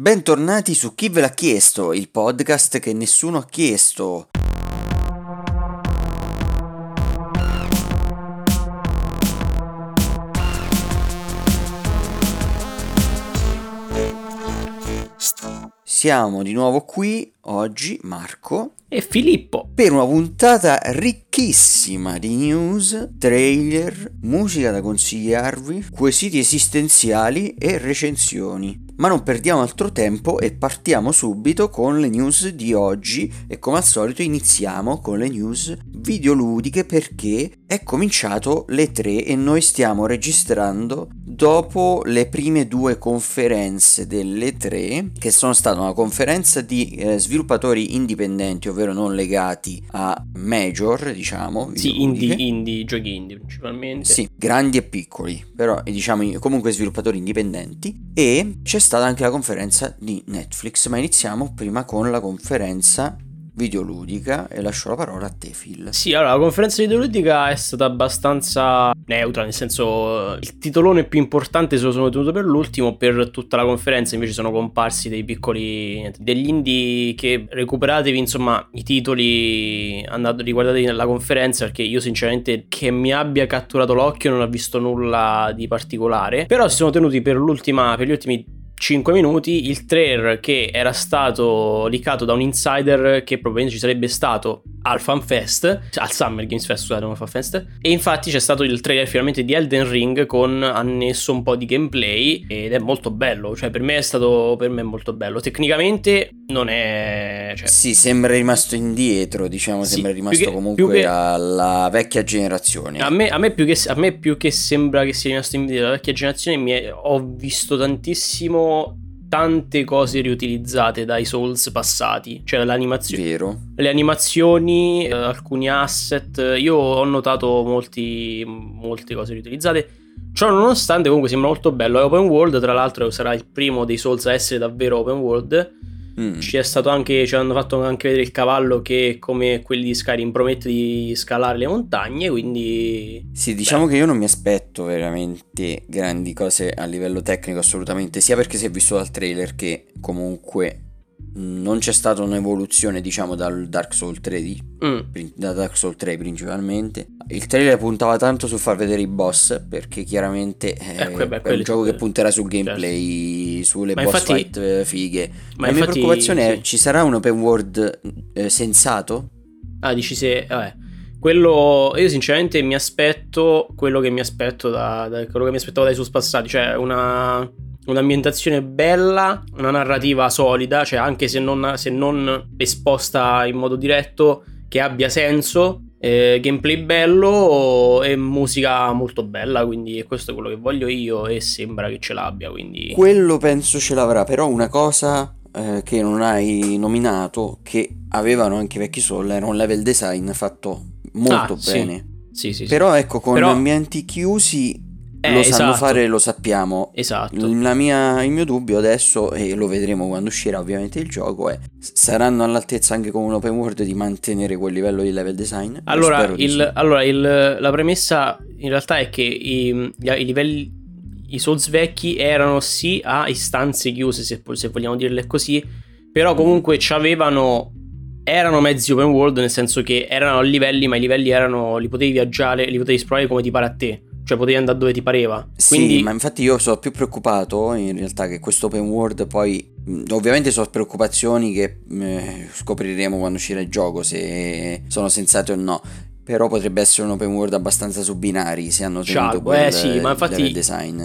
Bentornati su Chi ve l'ha chiesto, il podcast che nessuno ha chiesto. Siamo di nuovo qui oggi, Marco, e Filippo. per una puntata ricchissima di news, trailer, musica da consigliarvi, quesiti esistenziali e recensioni. Ma non perdiamo altro tempo e partiamo subito con le news di oggi e come al solito iniziamo con le news videoludiche perché è cominciato le 3 e noi stiamo registrando dopo le prime due conferenze delle 3 che sono state una conferenza di eh, sviluppatori indipendenti ovvero non legati a major diciamo Sì, indie, indie, giochi indie principalmente. sì, grandi e piccoli, però diciamo comunque sviluppatori indipendenti e c'è stata anche la conferenza di Netflix, ma iniziamo prima con la conferenza videoludica e lascio la parola a te Phil. Sì, allora la conferenza videoludica è stata abbastanza neutra, nel senso il titolone più importante se lo sono tenuto per l'ultimo, per tutta la conferenza invece sono comparsi dei piccoli, degli indie che recuperatevi insomma i titoli, andate, riguardatevi nella conferenza perché io sinceramente che mi abbia catturato l'occhio non ho visto nulla di particolare, però si sono tenuti per l'ultima, per gli ultimi 5 minuti il trailer che era stato leakato da un insider che probabilmente ci sarebbe stato al FanFest, al Summer Games Fest, scusate, non al FanFest, e infatti c'è stato il trailer finalmente di Elden Ring con annesso un po' di gameplay ed è molto bello, cioè per me è stato per me è molto bello. Tecnicamente non è cioè, Sì, sembra rimasto indietro, diciamo, Sì, sembra rimasto che- comunque che- alla vecchia generazione. A me, a me più che, a me più che sembra che sia rimasto in video la vecchia generazione, mi è- ho visto tantissimo tante cose riutilizzate dai Souls passati, cioè l'animazione, Vero? le animazioni, eh, alcuni asset. Io ho notato molti, molte cose riutilizzate. Ciò nonostante, comunque sembra molto bello. È open world, tra l'altro, sarà il primo dei Souls a essere davvero open world. Mm. Ci è stato anche, ci hanno fatto anche vedere il cavallo che, come quelli di Skyrim, promette di scalare le montagne. Quindi, Sì, diciamo che io non mi aspetto veramente grandi cose a livello tecnico, assolutamente, sia perché si è visto dal trailer che comunque non c'è stata un'evoluzione, diciamo, dal Dark Souls 3 di- mm, prin- da Dark Souls 3 principalmente. Il trailer puntava tanto su far vedere i boss, perché chiaramente eh, Eh, beh, è un gioco che punterà sul gameplay, sulle Ma boss infatti- fight eh, fighe. ma La mia infatti, preoccupazione è, sì. ci sarà un open world eh, sensato? Ah, dici se. Vabbè. Quello. Io, sinceramente, mi aspetto quello che mi aspetto da, da- quello che mi aspettavo dai Souls passati. Cioè, una. Un'ambientazione bella, una narrativa solida, cioè anche se non, se non esposta in modo diretto, che abbia senso, eh, gameplay bello e musica molto bella, quindi questo è quello che voglio io e sembra che ce l'abbia, quindi... Quello penso ce l'avrà, però una cosa eh, che non hai nominato, che avevano anche i vecchi Soul, era un level design fatto molto Ah, bene. Sì, sì, sì. Però ecco, con Però- ambienti chiusi Eh, lo sanno esatto. fare, lo sappiamo. Esatto. La mia- il mio dubbio adesso, e lo vedremo quando uscirà ovviamente il gioco, è saranno all'altezza anche con un open world di mantenere quel livello di level design? Allora, il- sì. allora, il- la premessa in realtà è che i, i livelli, i Souls vecchi erano sì a istanze chiuse, se, se vogliamo dirle così, però comunque c'avevano, erano mezzi open world, nel senso che erano a livelli, ma i livelli erano, li potevi viaggiare, li potevi esplorare come ti pare a te, cioè potevi andare dove ti pareva. Quindi, Sì, ma infatti io sono più preoccupato in realtà che questo open world poi ovviamente sono preoccupazioni che mh, scopriremo quando uscirà il gioco se sono sensate o no. Però potrebbe essere un open world abbastanza su binari se hanno tenuto Scialbo, quel eh sì, ma infatti- design.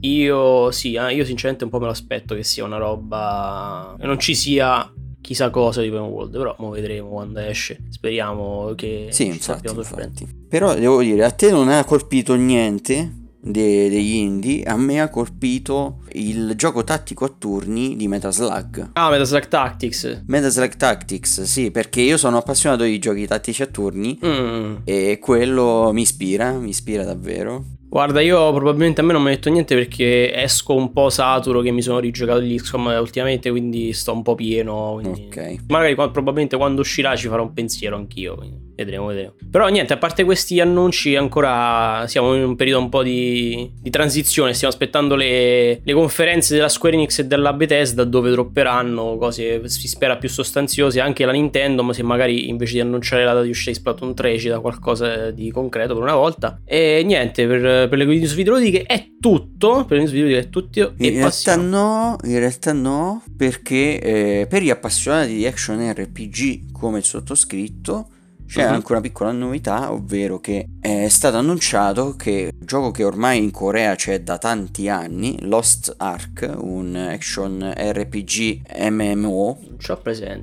Io sì, eh, io sinceramente un po' me lo aspetto che sia una roba. non ci sia chissà cosa di open world, però mo vedremo quando esce. Speriamo che Sì, infatti, infatti. Però devo dire, a te non ha colpito niente de- degli indie, a me ha colpito il gioco tattico a turni di Metaslug. Ah, Metaslug Tactics. Metaslug Tactics, sì, perché io sono appassionato di giochi tattici a turni Mm. e quello mi ispira, mi ispira davvero. Guarda, io probabilmente a me non mi ha detto niente perché esco un po' saturo che mi sono rigiocato gli XCOM ultimamente, quindi sto un po' pieno. Quindi... Ok. Magari probabilmente quando uscirà ci farò un pensiero anch'io. quindi Vedremo, vedremo. Però niente, a parte questi annunci, ancora siamo in un periodo un po' di, di transizione. Stiamo aspettando le, le conferenze della Square Enix e della Bethesda dove dropperanno cose, si spera, più sostanziose. Anche la Nintendo, ma se magari invece di annunciare la data di uscita di Splatoon 3 ci dà qualcosa di concreto per una volta. E niente, per, per le news videoludiche è tutto. Per le news videoludiche è tutto. In realtà passiamo. no, in realtà no, perché eh, per gli appassionati di action RPG come il sottoscritto c'è Mhm. anche una piccola novità, ovvero che è stato annunciato che un gioco che ormai in Corea c'è da tanti anni, Lost Ark, un action RPG MMO,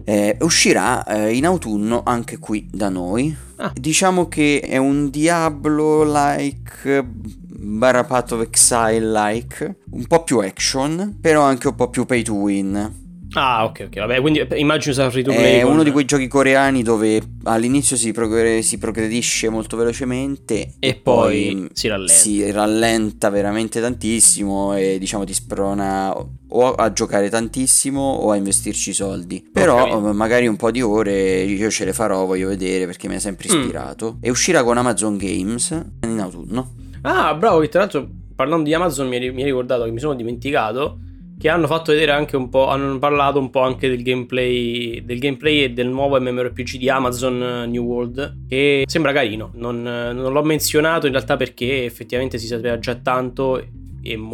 eh, uscirà eh, in autunno anche qui da noi. Ah. Diciamo che è un Diablo-like, barra Path of Exile-like, un po' più action, però anche un po' più pay to win. Ah, ok, ok. Vabbè, quindi eh, immagino sia free to play. È con- uno di quei giochi coreani dove all'inizio si, progre- si progredisce molto velocemente E poi si rallenta. si rallenta veramente tantissimo e diciamo ti sprona o a giocare tantissimo o a investirci soldi. Però capito. eh, magari un po' di ore io ce le farò, voglio vedere perché mi ha sempre Mm. ispirato. E uscirà con Amazon Games in autunno. Ah, bravo, che tra l'altro parlando di Amazon mi hai ricordato che mi sono dimenticato che hanno fatto vedere anche un po', hanno parlato un po' anche del gameplay, del gameplay e del nuovo MMORPG di Amazon eh, New World, che sembra carino, non, eh, non l'ho menzionato in realtà perché effettivamente si sapeva già tanto e.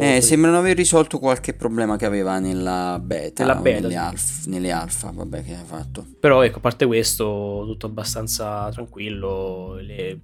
Eh, sembrano aver risolto qualche problema che aveva nella beta, Nella beta, nelle, sì. alf- nelle alfa, vabbè, che ha fatto. Però ecco, a parte questo, tutto abbastanza tranquillo, le...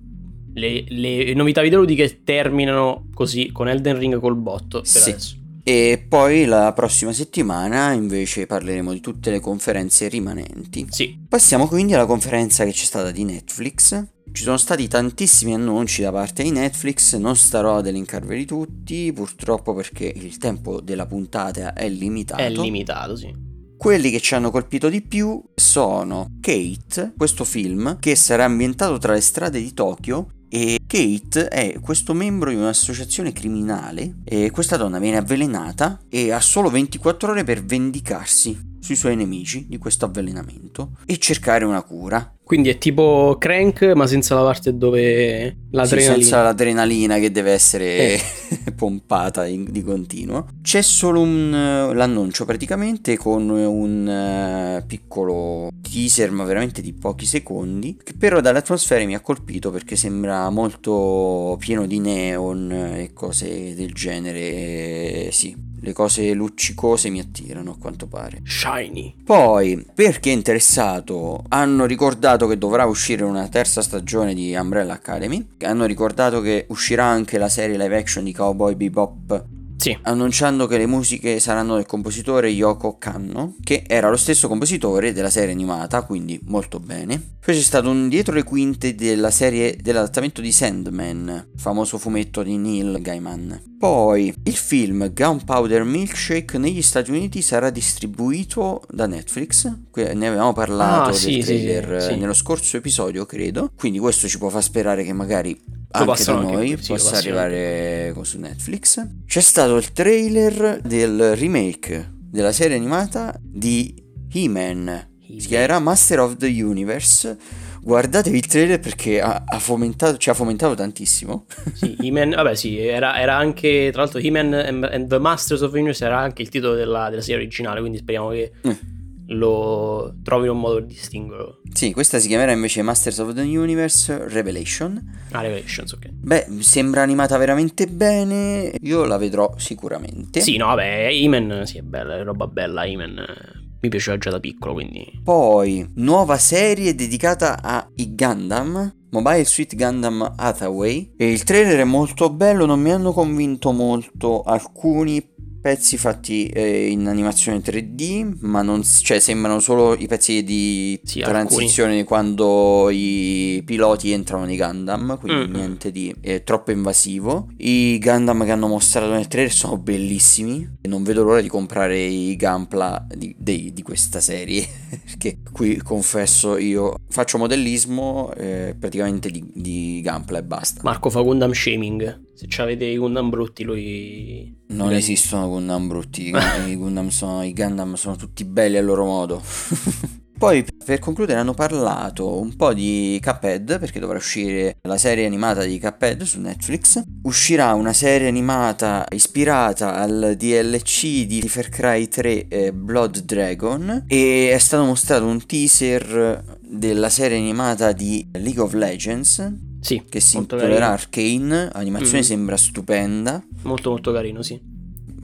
Le, le novità videoludiche terminano così con Elden Ring col botto per Sì. adesso. E poi la prossima settimana invece parleremo di tutte le conferenze rimanenti. Sì, Passiamo quindi alla conferenza che c'è stata di Netflix. Ci sono stati tantissimi annunci da parte di Netflix, non starò ad elencarveli tutti, purtroppo perché il tempo della puntata è limitato. è limitato, sì. Quelli che ci hanno colpito di più sono Kate, questo film che sarà ambientato tra le strade di Tokyo e Kate è questo membro di un'associazione criminale e questa donna viene avvelenata e ha solo 24 ore per vendicarsi sui suoi nemici di questo avvelenamento e cercare una cura. Quindi è tipo Crank, ma senza la parte dove Sì, l'adrenalina. senza l'adrenalina che deve essere Eh. pompata in- di continuo. C'è solo un, eh, l'annuncio praticamente con un eh, piccolo teaser, ma veramente di pochi secondi, che però dall'atmosfera mi ha colpito perché sembra molto pieno di neon e cose del genere. Sì, le cose luccicose mi attirano a quanto pare. Shiny. Poi, per chi è interessato, hanno ricordato che dovrà uscire una terza stagione di Umbrella Academy. Hanno ricordato che uscirà anche la serie live action di Cowboy Bebop, Sì. annunciando che le musiche saranno del compositore Yoko Kanno, che era lo stesso compositore della serie animata, quindi molto bene. Poi c'è stato un dietro le quinte della serie dell'adattamento di Sandman, famoso fumetto di Neil Gaiman. Poi il film Gunpowder Milkshake negli Stati Uniti sarà distribuito da Netflix. Que- Ne avevamo parlato Ah, del sì, trailer sì, nello scorso episodio, credo. Quindi questo ci può far sperare che magari anche da passano anche noi qui, sì, possa arrivare co- su Netflix. C'è stato il trailer del remake della serie animata di He-Man. Si chiamerà Master of the Universe. Guardatevi il trailer perché ha, ha fomentato, ci ha fomentato tantissimo. Sì, He-Man, vabbè sì, era, era anche, tra l'altro He-Man and, and the Masters of the Universe era anche il titolo della, della serie originale, quindi speriamo che Eh. Lo trovino un modo per distinguerlo. Sì, questa si chiamerà invece Masters of the Universe Revelation. Ah, Revelations, ok. Beh, sembra animata veramente bene. Io la vedrò sicuramente. Sì, no, vabbè, He-Man, sì, è bella, è roba bella, He-Man. eh, Mi piaceva già da piccolo, quindi... Poi, nuova serie dedicata ai Gundam. Mobile Suit Gundam Hathaway. E il trailer è molto bello, non mi hanno convinto molto alcuni pezzi fatti eh, in animazione 3D, ma non, cioè, sembrano solo i pezzi di Sì, transizione quando i piloti entrano nei Gundam, quindi Mm. niente di eh, troppo invasivo. I Gundam che hanno mostrato nel trailer sono bellissimi e non vedo l'ora di comprare i Gunpla di, dei, di questa serie, perché qui confesso io faccio modellismo eh, praticamente di, di gameplay e basta. Marco fa Gundam shaming, se avete i Gundam brutti lui... Non esistono Gundam brutti, i Gundam sono, i Gundam sono tutti belli a loro modo. Poi per concludere hanno parlato un po' di Cuphead perché dovrà uscire la serie animata di Cuphead su Netflix. Uscirà una serie animata ispirata al DLC di Far Cry 3 eh, Blood Dragon e è stato mostrato un teaser della serie animata di League of Legends. Sì, che si intitolerà Arcane, l'animazione mm. sembra stupenda. Molto molto carino, sì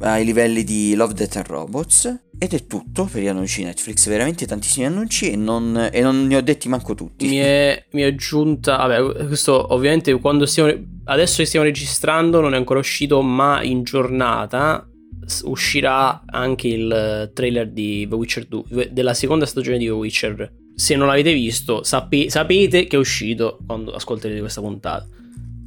ai livelli di Love, Death and Robots. Ed è tutto per gli annunci Netflix, veramente tantissimi annunci e non, e non ne ho detti manco tutti. Mi è, mi è giunta, vabbè, questo ovviamente quando stiamo, adesso che stiamo registrando non è ancora uscito, ma in giornata uscirà anche il trailer di The Witcher 2, della seconda stagione di The Witcher. Se non l'avete visto, sape, sapete che è uscito quando ascolterete questa puntata.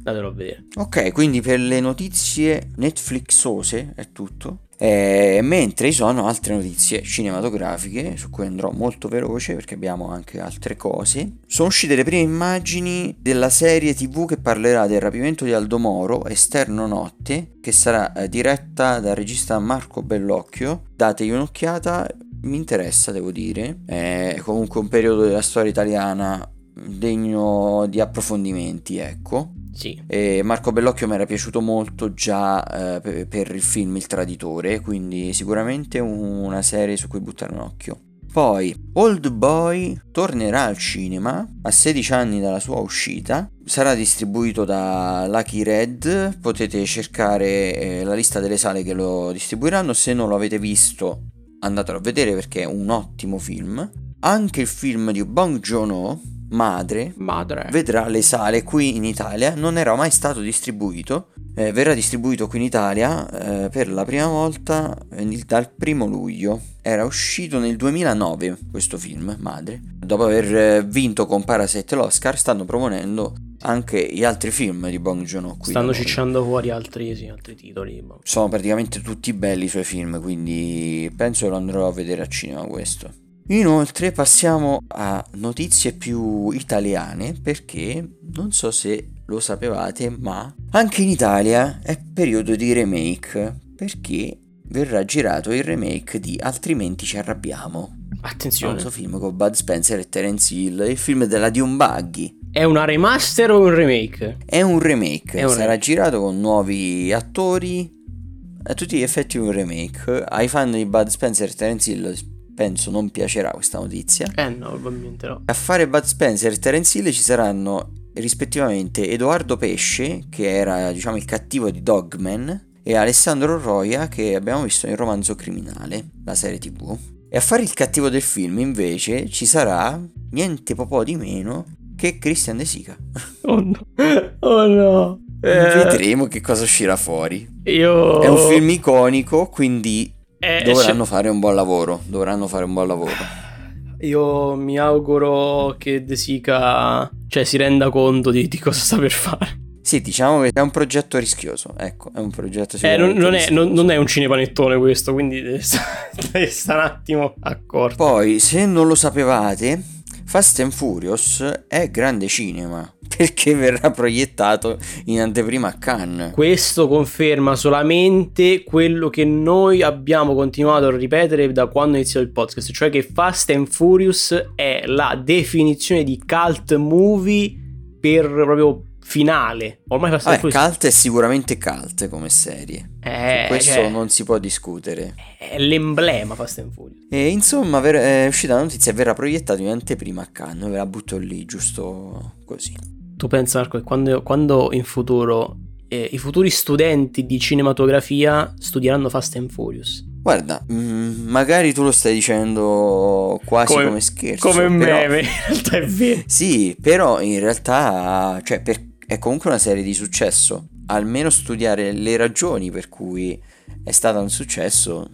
Andatelo a vedere. Ok, quindi per le notizie Netflixose è tutto. Eh, mentre ci sono altre notizie cinematografiche su cui andrò molto veloce perché abbiamo anche altre cose. Sono uscite le prime immagini della serie TV che parlerà del rapimento di Aldo Moro, Esterno Notte, che sarà eh, diretta dal regista Marco Bellocchio. Dategli un'occhiata, mi interessa, devo dire. È comunque un periodo della storia italiana degno di approfondimenti, ecco. Sì. E Marco Bellocchio mi era piaciuto molto già eh, per il film Il Traditore, quindi sicuramente una serie su cui buttare un occhio. Poi Old Boy tornerà al cinema a 16 anni dalla sua uscita, sarà distribuito da Lucky Red, potete cercare eh, la lista delle sale che lo distribuiranno, se non lo avete visto andatelo a vedere perché è un ottimo film. Anche il film di Bong Joon-ho madre, madre, vedrà le sale qui in Italia, non era mai stato distribuito, eh, verrà distribuito qui in Italia eh, per la prima volta eh, dal primo luglio. Era uscito nel 2009 questo film, Madre. Dopo aver eh, vinto con Parasite l'Oscar, stanno proponendo anche gli altri film di Bong Joon-ho qui. Stanno cicciando fuori altri, sì, altri titoli. Sono praticamente tutti belli i suoi film, quindi penso lo andrò a vedere a cinema questo. Inoltre passiamo a notizie più italiane perché non so se lo sapevate, ma anche in Italia è periodo di remake perché verrà girato il remake di Altrimenti ci arrabbiamo. Attenzione. Famoso film con Bud Spencer e Terence Hill, il film della Dion Buggy. È una remaster o un remake? È un remake, è un sarà remake. girato con nuovi attori, a tutti gli effetti un remake. Ai fan di Bud Spencer e Terence Hill penso non piacerà questa notizia. Eh no, probabilmente no. A fare Bud Spencer e Terence Hill ci saranno rispettivamente Edoardo Pesce, che era diciamo il cattivo di Dogman, e Alessandro Roia, che abbiamo visto nel romanzo criminale, la serie tv. E a fare il cattivo del film invece ci sarà niente po' di meno che Christian De Sica. Oh no, oh no. Eh... Vedremo che cosa uscirà fuori. Io... È un film iconico, quindi eh, dovranno c- fare un buon lavoro. Dovranno fare un buon lavoro. Io mi auguro che De Sica cioè, si renda conto di, di, cosa sta per fare. Sì, diciamo che è un progetto rischioso. Ecco, è un progetto eh, non, non, è, non, non, è, un cinepanettone questo, quindi deve stare un attimo accorto. Poi, se non lo sapevate, Fast and Furious è grande cinema perché verrà proiettato in anteprima a Cannes. Questo conferma solamente quello che noi abbiamo continuato a ripetere da quando è iniziato il podcast, cioè che Fast and Furious è la definizione di cult movie per proprio finale. Ormai Fast and Furious... Cult è sicuramente cult come serie. Eh, Su questo cioè, non si può discutere. È l'emblema Fast and Furious. E insomma, è uscita la notizia verrà proiettato in anteprima a Cannes. Ve la butto lì, giusto così. Tu pensa, Marco, che quando, quando in futuro eh, i futuri studenti di cinematografia studieranno Fast and Furious? Guarda, mh, mm, magari tu lo stai dicendo quasi come, come scherzo. Come un meme, in realtà è vero. Sì, però in realtà, cioè, per, è comunque una serie di successo almeno studiare le ragioni per cui è stata un successo,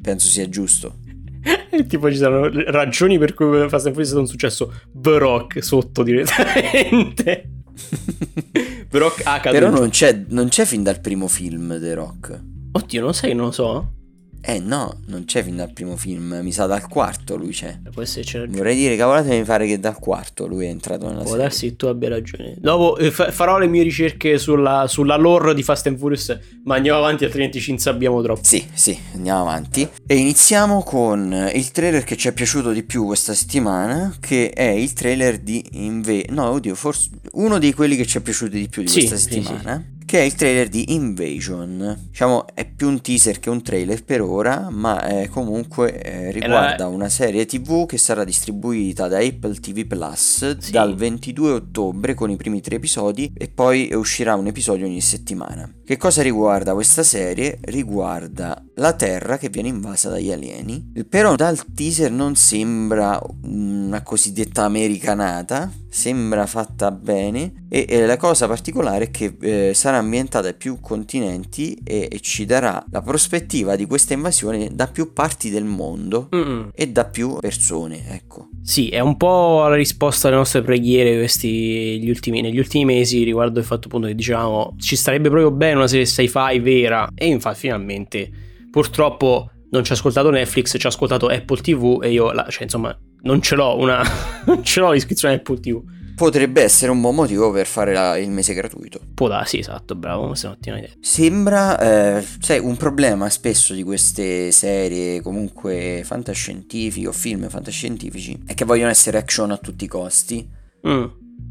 penso sia giusto. tipo ci sono ragioni per cui Fast and Furious è stato un successo. The Rock sotto direttamente. The Rock ha caduto. Però non c'è, non c'è fin dal primo film The Rock. Oddio, non sai, non lo so. Eh no, non c'è fin dal primo film, mi sa dal quarto lui c'è. Può essere c'è ragione. Vorrei dire, cavolate mi pare che dal quarto lui è entrato nella Può serie. darsi che tu abbia ragione. Dopo eh, fa- farò le mie ricerche sulla, sulla lore di Fast and Furious, ma andiamo avanti altrimenti ci insabbiamo troppo. Sì, sì, andiamo avanti. E iniziamo con il trailer che ci è piaciuto di più questa settimana, che è il trailer di Inve... No, oddio, forse uno di quelli che ci è piaciuto di più di Sì, questa sì, settimana. Che è il trailer di Invasion. Diciamo, è più un teaser che un trailer per ora, ma eh, comunque eh, riguarda una serie TV che sarà distribuita da Apple TV Plus Sì. dal 22 ottobre con i primi tre episodi e poi uscirà un episodio ogni settimana. Che cosa riguarda questa serie? Riguarda la Terra che viene invasa dagli alieni. Però dal teaser non sembra una cosiddetta americanata, sembra fatta bene e, e la cosa particolare è che eh, sarà ambientata in più continenti e, e ci darà la prospettiva di questa invasione da più parti del mondo Mm-mm. e da più persone, ecco. Sì, è un po' la risposta alle nostre preghiere questi, gli ultimi- negli ultimi mesi riguardo il fatto appunto che dicevamo ci starebbe proprio bene una serie sci-fi vera e infatti finalmente purtroppo non ci ha ascoltato Netflix, ci ha ascoltato Apple TV e io, la- cioè insomma, non ce l'ho una non ce l'ho l'iscrizione Apple TV. Potrebbe essere un buon motivo per fare la- il mese gratuito. Può darsi, esatto, bravo, questa è un'ottima idea. Sembra, eh, sai, un problema spesso di queste serie comunque fantascientifiche o film fantascientifici è che vogliono essere action a tutti i costi. Mm.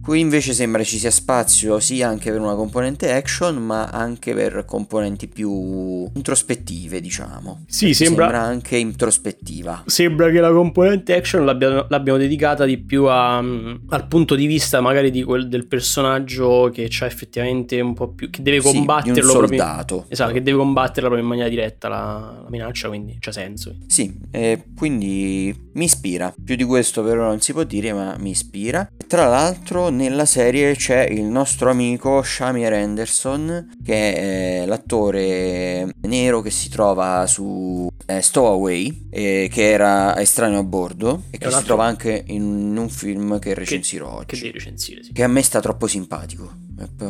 Qui invece sembra ci sia spazio sia anche per una componente action, ma anche per componenti più introspettive, diciamo. Sì, sembra, anche introspettiva. Sembra che la componente action l'abbiano, l'abbiamo dedicata di più a, mm, al punto di vista magari di quel, del personaggio che c'ha effettivamente un po' più... che deve Sì, combatterlo proprio... soldato. Esatto, che deve combatterla proprio in maniera diretta la, la minaccia, quindi c'ha senso. Sì, e quindi mi ispira. Più di questo però non si può dire, ma mi ispira. Tra l'altro nella serie c'è il nostro amico Shamir Anderson, che è l'attore nero che si trova su eh, Stowaway, eh, che era estraneo a bordo e che si altro- trova anche in un film che recensirò Che oggi. devi recensire, sì. Che a me sta troppo simpatico.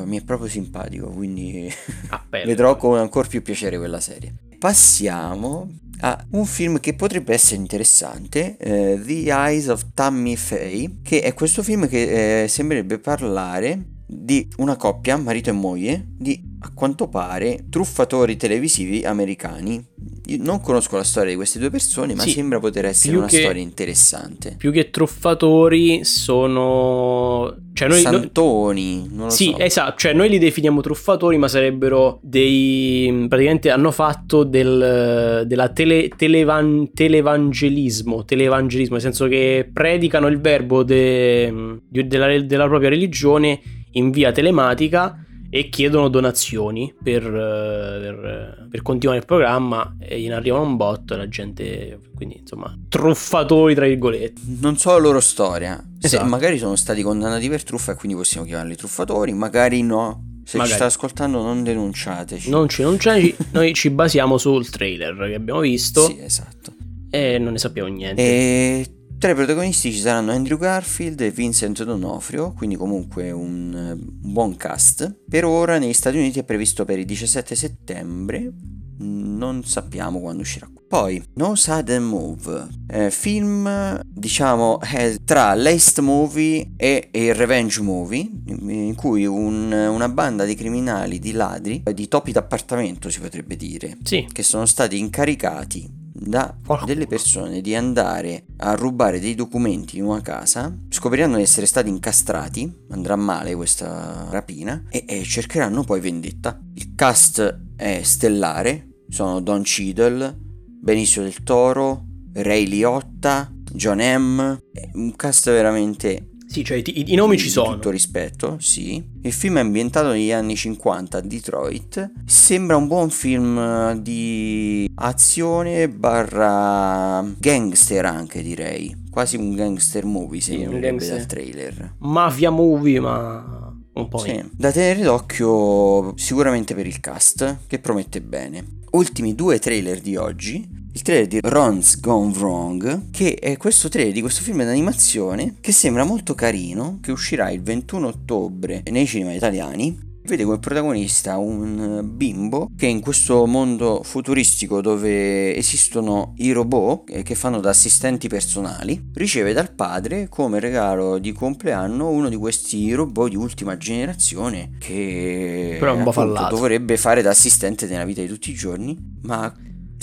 Mi è proprio simpatico, quindi Ah, vedrò con ancora più piacere quella serie. Passiamo a un film che potrebbe essere interessante, eh, The Eyes of Tammy Faye, che è questo film che eh, sembrerebbe parlare di una coppia, marito e moglie, di a quanto pare truffatori televisivi americani. Io non conosco la storia di queste due persone, ma Sì, sembra poter essere una che- storia interessante. Più che truffatori sono... Cioè noi... noi- Santoni, lo Sì, so. esatto, cioè noi li definiamo truffatori, ma sarebbero dei... praticamente hanno fatto del, della tele, televan- televangelismo, televangelismo, nel senso che predicano il verbo de- di- della, della propria religione in via telematica e chiedono donazioni per, eh, per, per continuare il programma e gliene arrivano un botto e la gente, quindi insomma, truffatori tra virgolette. Non so la loro storia. Se Esatto. magari sono stati condannati per truffa e quindi possiamo chiamarli truffatori, magari no. Se Magari. ci state ascoltando non denunciateci. Non ci, c'è, noi ci basiamo sul trailer che abbiamo visto. Sì, esatto. E non ne sappiamo niente. E tra i protagonisti ci saranno Andrew Garfield e Vincent D'Onofrio, quindi comunque un, buon cast. Per ora negli Stati Uniti è previsto per il 17 settembre, non sappiamo quando uscirà. Poi, No Sudden Move, eh, film diciamo eh, tra l'Heist Movie e il Revenge Movie, in cui un- una banda di criminali, di ladri, di topi d'appartamento si potrebbe dire, Sì, che sono stati incaricati da delle persone di andare a rubare dei documenti in una casa, scopriranno di essere stati incastrati, andrà male questa rapina e, e cercheranno poi vendetta. Il cast è stellare, sono Don Cheadle, Benicio del Toro, Ray Liotta, John M. È Un cast veramente sì, cioè i, i- nomi ci sono. Tutto rispetto, sì. Il film è ambientato negli anni 50 a Detroit. Sembra un buon film eh, di azione barra gangster anche direi. Quasi un gangster movie Sì, un sembrerebbe gangster. dal trailer. Mafia movie, ma un po' Sì, da tenere d'occhio sicuramente per il cast, che promette bene. Ultimi due trailer di oggi. Il trailer di Ron's Gone Wrong, che è questo trailer di questo film d'animazione che sembra molto carino, che uscirà il 21 ottobre nei cinema italiani. vede come protagonista un bimbo che in questo mondo futuristico dove esistono i robot che fanno da assistenti personali, riceve dal padre come regalo di compleanno uno di questi robot di ultima generazione che Però un appunto, fallato. dovrebbe fare da assistente nella vita di tutti i giorni, ma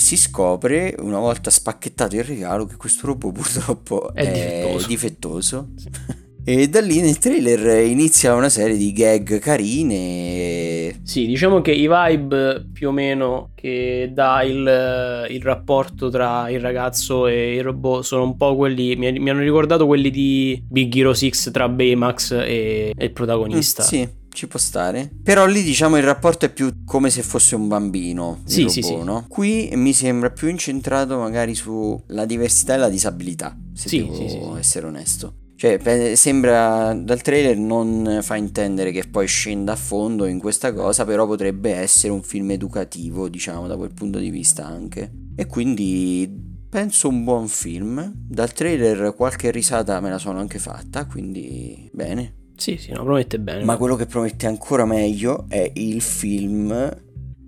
si scopre una volta spacchettato il regalo che questo robot purtroppo È è, difettoso. difettoso. E da lì nel trailer inizia una serie di gag carine. Sì, diciamo che i vibe più o meno che dà il, il rapporto tra il ragazzo e il robot sono un po' quelli. Mi, mi hanno ricordato quelli di Big Hero 6 tra Baymax e, e il protagonista. Mm, sì, ci può stare. Però lì diciamo il rapporto è più come se fosse un bambino. Sì, robot, sì, sì. no? Qui mi sembra più incentrato magari sulla diversità e la disabilità. Se Sì, devo sì, sì, essere onesto. Cioè, sembra dal trailer non fa intendere che poi scenda a fondo in questa cosa, però potrebbe essere un film educativo, diciamo, da quel punto di vista anche. E quindi penso un buon film. Dal trailer qualche risata me la sono anche fatta, quindi bene. Sì, sì, no, promette bene. Ma quello che promette ancora meglio è il film,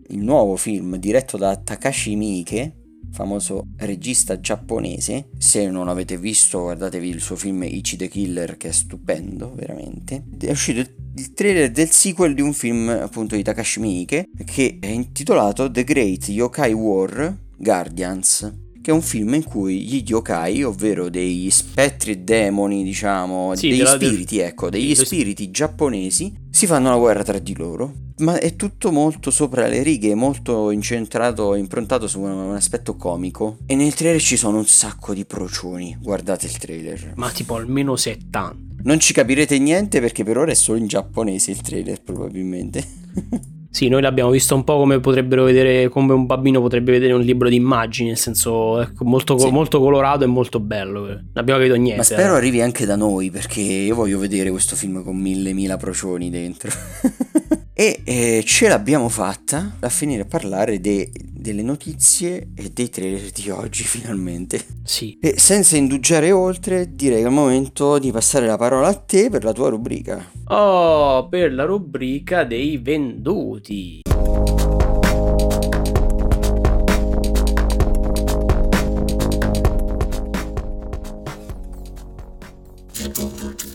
il nuovo film diretto da Takashi Miike, famoso regista giapponese. Se non avete visto, guardatevi il suo film Ichi the Killer, che è stupendo, veramente. È uscito il- il trailer del sequel di un film appunto di Takashi Miike che è intitolato The Great Yokai War Guardians che è un film in cui gli yokai, ovvero degli spettri e demoni, diciamo, Sì, degli della- spiriti, ecco, degli sì, spiriti giapponesi, si fanno una guerra tra di loro. Ma è tutto molto sopra le righe, molto incentrato, improntato su un, un aspetto comico. E nel trailer ci sono un sacco di procioni. Guardate il trailer. Ma tipo almeno 70. Non ci capirete niente perché per ora è solo in giapponese il trailer, probabilmente. Sì, noi l'abbiamo visto un po' come potrebbero vedere, come un bambino potrebbe vedere un libro di immagini, nel senso ecco, molto, Sì. molto colorato e molto bello. Non abbiamo capito niente. Ma spero eh. arrivi anche da noi perché io voglio vedere questo film con mille mila procioni dentro. e eh, ce l'abbiamo fatta a finire a parlare de- delle notizie e dei trailer di oggi finalmente. Sì. E senza indugiare oltre, direi che è il momento di passare la parola a te per la tua rubrica. Oh, per la rubrica dei venduti.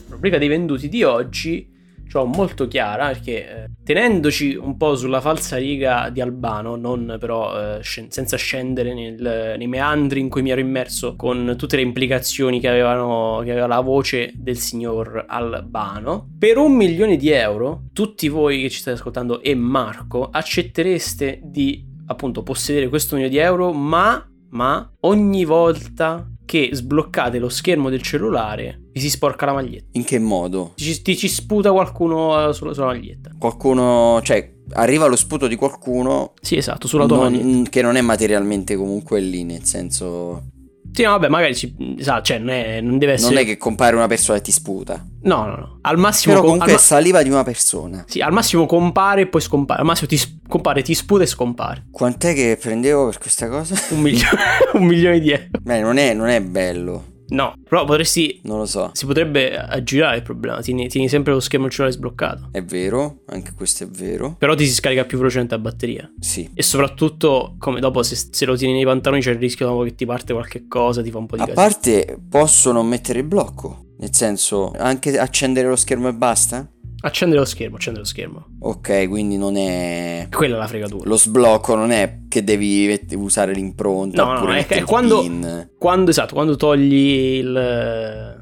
rubrica dei venduti di oggi cioè molto chiara perché eh, tenendoci un po' sulla falsa riga di Albano, non però eh, scen- senza scendere nel- nei meandri in cui mi ero immerso con tutte le implicazioni che, avevano, che aveva la voce del signor Albano, per un milione di euro tutti voi che ci state ascoltando e Marco accettereste di appunto possedere questo milione di euro ma, ma ogni volta che sbloccate lo schermo del cellulare vi si sporca la maglietta. In che modo? Ti, ti ci sputa qualcuno eh, sulla, sulla maglietta. Qualcuno, cioè, arriva lo sputo di qualcuno Sì, esatto, sulla tua maglietta. non- che non è materialmente comunque lì, nel senso... Sì, no, vabbè, magari ci, esatto, cioè, non, è- non deve essere. Non è che compare una persona e ti sputa. No, no, no. Al massimo. Però com- comunque al, è ma- saliva di una persona. sì, al massimo compare e poi scompare. Al massimo ti s- compare, ti sputa e scompare. Quant'è che prendevo per questa cosa? Un milione, un milione di euro. Beh, non è, non è bello, No, però potresti. non lo so. Si potrebbe aggirare il problema. Tieni, tieni sempre lo schermo del cellulare sbloccato. È vero, anche questo è vero. Però ti si scarica più velocemente la batteria. Sì. E soprattutto, come dopo, se, se lo tieni nei pantaloni, c'è il rischio dopo che ti parte qualche cosa, ti fa un po' di A casino. parte posso non mettere il blocco, nel senso anche accendere lo schermo e basta? Accendere lo schermo, accendere lo schermo. Ok, quindi non è... Quella è la fregatura. Lo sblocco non è che devi usare l'impronta No, no, è il quando-. Quando, esatto, quando togli il...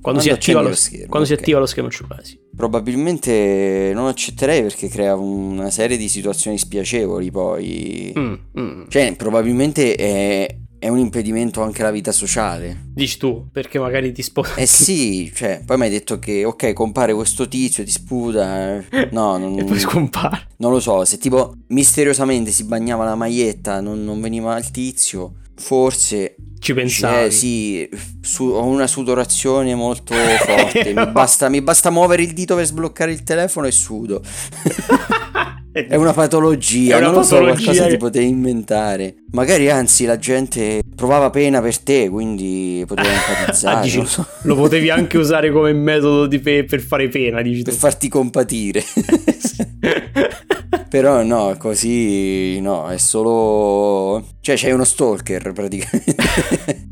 Quando, si, accendi attiva lo, lo schermo, quando si ok. attiva lo schermo cellulare, sì. Probabilmente non accetterei perché crea una serie di situazioni spiacevoli poi. Mm, mm. Cioè, probabilmente è, è un impedimento anche alla vita sociale. Dici tu, perché magari ti sposi. Eh sì, cioè, poi mi hai detto che, ok, compare questo tizio, ti sputa. eh. No, non, e poi scompare. non lo so, se tipo misteriosamente si bagnava la maglietta, non, non veniva il tizio, forse... Ci pensavi. Eh, sì, su- ho una sudorazione molto forte. mi, basta, mi basta muovere il dito per sbloccare il telefono e sudo. È una patologia, È una non lo so, patologia qualcosa che- ti potevi inventare. Magari anzi la gente provava pena per te, quindi poteva empatizzare. Ah, dici, so. lo potevi anche usare come metodo di pe- per fare pena, dici tu. per farti compatire. Però no, così no, è solo... Cioè c'hai uno stalker praticamente.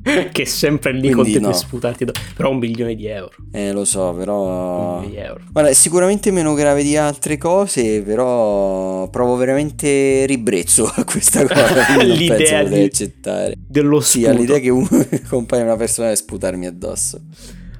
che è sempre lì con Quindi te no. per sputarti. do- Però un milione di euro. eh, lo so, Un però... milione di euro. Guarda, è sicuramente meno grave di altre cose, però provo veramente ribrezzo a questa cosa. non L'idea potrei di- accettare. Dello Sì, sputo. all'idea che uno compaia una persona e sputarmi addosso.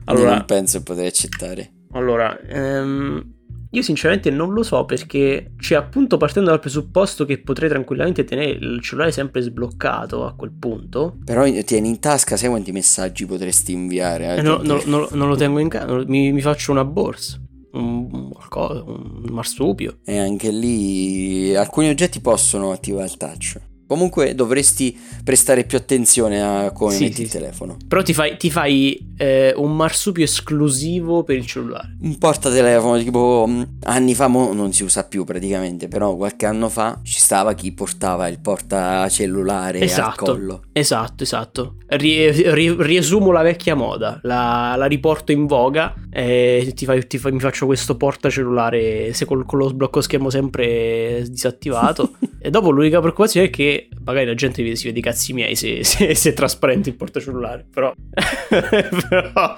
Allora, Allora- non penso potrei accettare. Allora, ehm, io sinceramente non lo so perché, cioè, appunto partendo dal presupposto che potrei tranquillamente tenere il cellulare sempre sbloccato a quel punto, Però tieni in tasca, sai quanti messaggi potresti inviare? eh, no- no- no- non lo tengo in casa, mi, mi faccio una borsa, un, qualcosa, un marsupio. E anche lì alcuni oggetti possono attivare il touch. Comunque dovresti prestare più attenzione a come Sì, metti sì, il telefono. Però ti fai, ti fai eh, un marsupio esclusivo per il cellulare. Un portatelefono tipo mh, anni fa, mo non si usa più praticamente, però qualche anno fa ci stava chi portava il portacellulare al Esatto. collo. Esatto, esatto. Rie- ri- riesumo la vecchia moda, la, la riporto in voga e ti fai- ti fai- mi faccio questo portacellulare se col- con lo sblocco schermo sempre disattivato. e dopo l'unica preoccupazione è che magari la gente si vede i cazzi miei se, se- se è trasparente il portacellulare. Però, però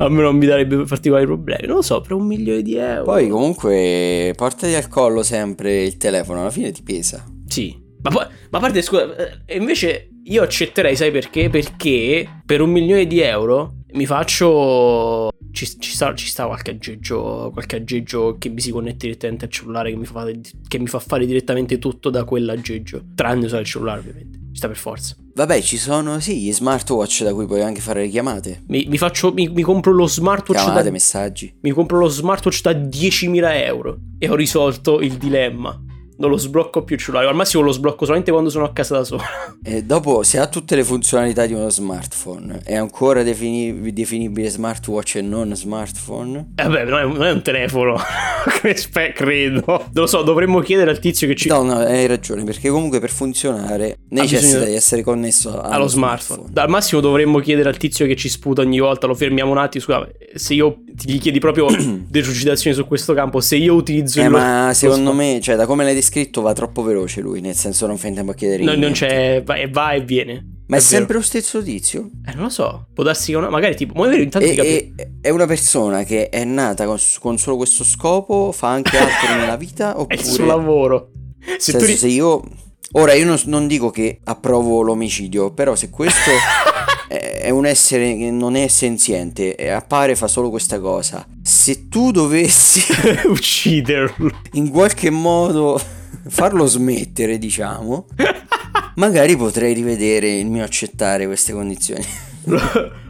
a me non mi darebbe particolari problemi. Non lo so, per un milione di euro. Poi comunque portati al collo sempre il telefono, alla fine ti pesa. Sì, ma poi, ma a parte scusa, eh, invece io accetterei, sai perché? Perché per un milione di euro mi faccio. Ci, ci sta, ci sta qualche aggeggio, qualche aggeggio che mi si connette direttamente al cellulare, che mi, fa, che mi fa fare direttamente tutto da quell'aggeggio. Tranne usare il cellulare, ovviamente. Ci sta per forza. Vabbè, ci sono sì gli smartwatch da cui puoi anche fare le chiamate. Mi, mi faccio. Mi, mi compro lo smartwatch Chiamate, da. messaggi. Mi compro lo smartwatch da 10.000 euro. E ho risolto il dilemma. Non lo sblocco più il cellulare. Al massimo lo sblocco solamente quando sono a casa da solo. E dopo, se ha tutte le funzionalità di uno smartphone, è ancora defini- definibile smartwatch e non smartphone? Eh beh, non è, non è un telefono. Credo. Non lo so, dovremmo chiedere al tizio che ci. No, no, hai ragione, perché comunque per funzionare necessita bisogno- di essere connesso allo, allo smartphone. Al massimo dovremmo chiedere al tizio che ci sputa ogni volta. Lo fermiamo un attimo. Scusa, se io gli chiedi proprio delucidazioni su questo campo, se io utilizzo Eh, il. ma secondo sma- me, cioè, da come l'hai descritto, va troppo veloce lui, nel senso non fai in tempo a chiedere No, non c'è. Va, e va e viene. Ma è, vero. sempre lo stesso tizio? Eh, non lo so. Può darsi che una. Magari tipo. Magari intanto ti E, capi- e- è una persona che è nata con, con solo questo scopo, fa anche altro nella vita? È Oppure... il suo lavoro. Se Se, tu ri- se io... Ora, io non, non dico che approvo l'omicidio, però se questo è è un essere che non è senziente e appare fa solo questa cosa, se tu dovessi ucciderlo. in qualche modo farlo smettere, diciamo, magari potrei rivedere il mio accettare queste condizioni. lo,